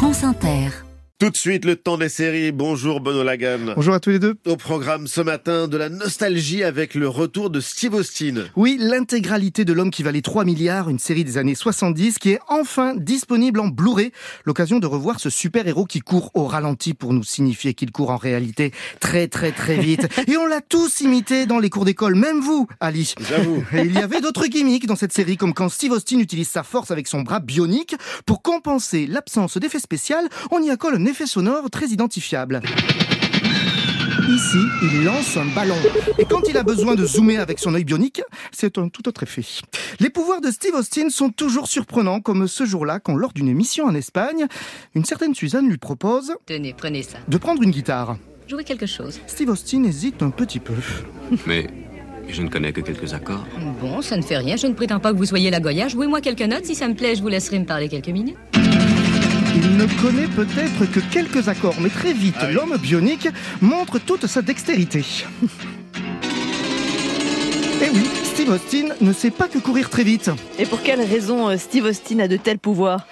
France Inter. Tout de suite, le temps des séries. Bonjour Benoît Lagan. Bonjour à tous les deux. Au programme ce matin, de la nostalgie avec le retour de Steve Austin. Oui, l'intégralité de l'homme qui valait 3 milliards, une série des années 70 qui est enfin disponible en Blu-ray. L'occasion de revoir ce super-héros qui court au ralenti pour nous signifier qu'il court en réalité très très très vite. Et on l'a tous imité dans les cours d'école, même vous, Ali. J'avoue. Et il y avait d'autres gimmicks dans cette série, comme quand Steve Austin utilise sa force avec son bras bionique. Pour compenser l'absence d'effet spécial, on y accole un effet sonore très identifiable. Ici, il lance un ballon. Et quand il a besoin de zoomer avec son œil bionique, c'est un tout autre effet. Les pouvoirs de Steve Austin sont toujours surprenants, comme ce jour-là, quand lors d'une émission en Espagne, une certaine Suzanne lui propose Tenez, prenez ça. de prendre une guitare. Jouez quelque chose. Steve Austin hésite un petit peu. Mais je ne connais que quelques accords. Bon, ça ne fait rien. Je ne prétends pas que vous soyez la Goya. Jouez-moi quelques notes. Si ça me plaît, je vous laisserai me parler quelques minutes. Il ne connaît peut-être que quelques accords, mais très vite, Ah oui. l'homme bionique montre toute sa dextérité. Et oui, Steve Austin ne sait pas que courir très vite. Et pour quelle raison euh, Steve Austin a de tels pouvoirs?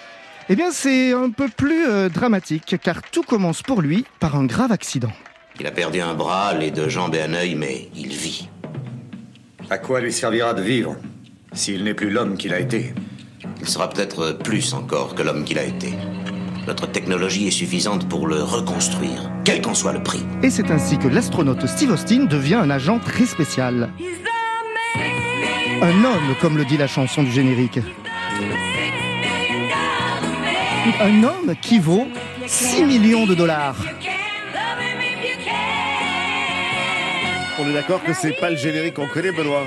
Eh bien, c'est un peu plus euh, dramatique, car tout commence pour lui par un grave accident. Il a perdu un bras, les deux jambes et un œil, mais il vit. À quoi lui servira de vivre s'il n'est plus l'homme qu'il a été? Il sera peut-être plus encore que l'homme qu'il a été. Notre technologie est suffisante pour le reconstruire, quel qu'en soit le prix. Et c'est ainsi que l'astronaute Steve Austin devient un agent très spécial. Un homme, comme le dit la chanson du générique. Un homme qui vaut 6 millions de dollars. On est d'accord que c'est pas le générique qu'on connaît, Benoît.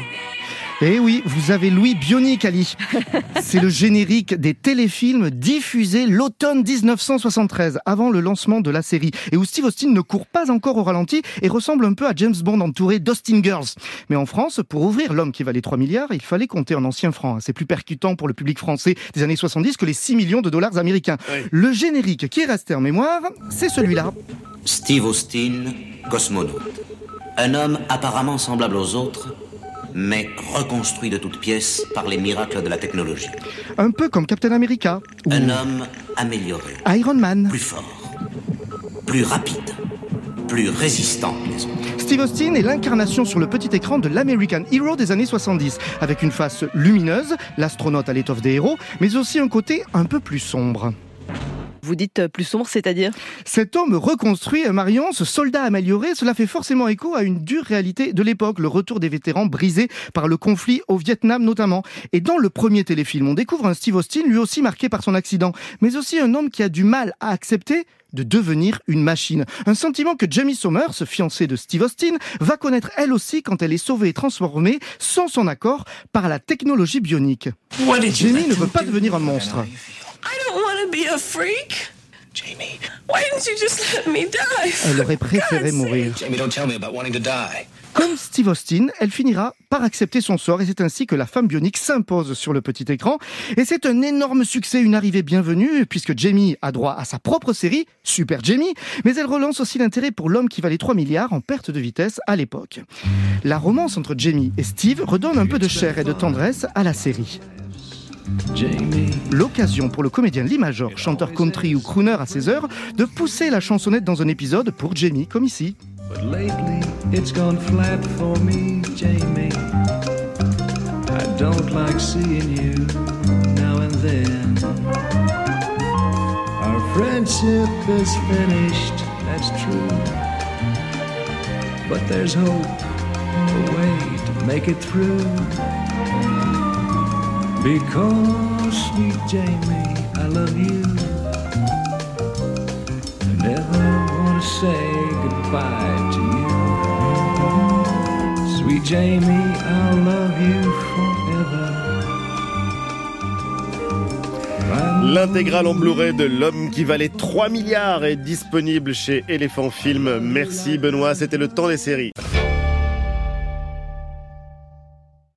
Eh oui, vous avez Louis Bionic, Ali. C'est le générique des téléfilms diffusés l'automne 1973, avant le lancement de la série, et où Steve Austin ne court pas encore au ralenti et ressemble un peu à James Bond entouré d'Austin Girls. Mais en France, pour ouvrir L'homme qui valait 3 milliards, il fallait compter en ancien franc. C'est plus percutant pour le public français des années 70 que les 6 millions de dollars américains. Oui. Le générique qui est resté en mémoire, c'est celui-là. Steve Austin, cosmonaute. Un homme apparemment semblable aux autres, mais reconstruit de toutes pièces par les miracles de la technologie. Un peu comme Captain America ou Un homme amélioré, Iron Man. plus fort, plus rapide, plus résistant que les autres. Steve Austin est l'incarnation sur le petit écran de l'American Hero des années 70, avec une face lumineuse, l'astronaute à l'étoffe des héros, mais aussi un côté un peu plus sombre. Vous dites euh, plus sombre, c'est-à-dire? Cet homme reconstruit, Marion, ce soldat amélioré, cela fait forcément écho à une dure réalité de l'époque, le retour des vétérans brisés par le conflit au Vietnam notamment. Et dans le premier téléfilm, on découvre un Steve Austin lui aussi marqué par son accident, mais aussi un homme qui a du mal à accepter de devenir une machine. Un sentiment que Jamie Sommers, fiancée de Steve Austin, va connaître elle aussi quand elle est sauvée et transformée, sans son accord, par la technologie bionique. Jamie ne veut pas devenir un monstre. I don't want to be a freak? Jamie, why didn't you just let me die? Elle aurait préféré mourir. Jamie, don't tell me about wanting to die. Comme Steve Austin, elle finira par accepter son sort et c'est ainsi que la femme bionique s'impose sur le petit écran. Et c'est un énorme succès, une arrivée bienvenue, puisque Jamie a droit à sa propre série, Super Jamie, mais elle relance aussi l'intérêt pour l'homme qui valait 3 milliards en perte de vitesse à l'époque. La romance entre Jamie et Steve redonne un peu de chair et de tendresse à la série. L'occasion pour le comédien Lee Major, chanteur country ou crooner à 16 heures, de pousser la chansonnette dans un épisode pour Jamie, comme ici. But lately it's gone flat for me, Jamie. I don't like seeing you now and then. Our friendship is finished, that's true. But there's hope, a way to make it through. Because, sweet Jamie, I love you. I never want to say goodbye to you. Sweet Jamie, I'll love you forever. L'intégrale en Blu-ray de L'homme qui valait 3 milliards est disponible chez Elephant Film. Merci Benoît, c'était le temps des séries.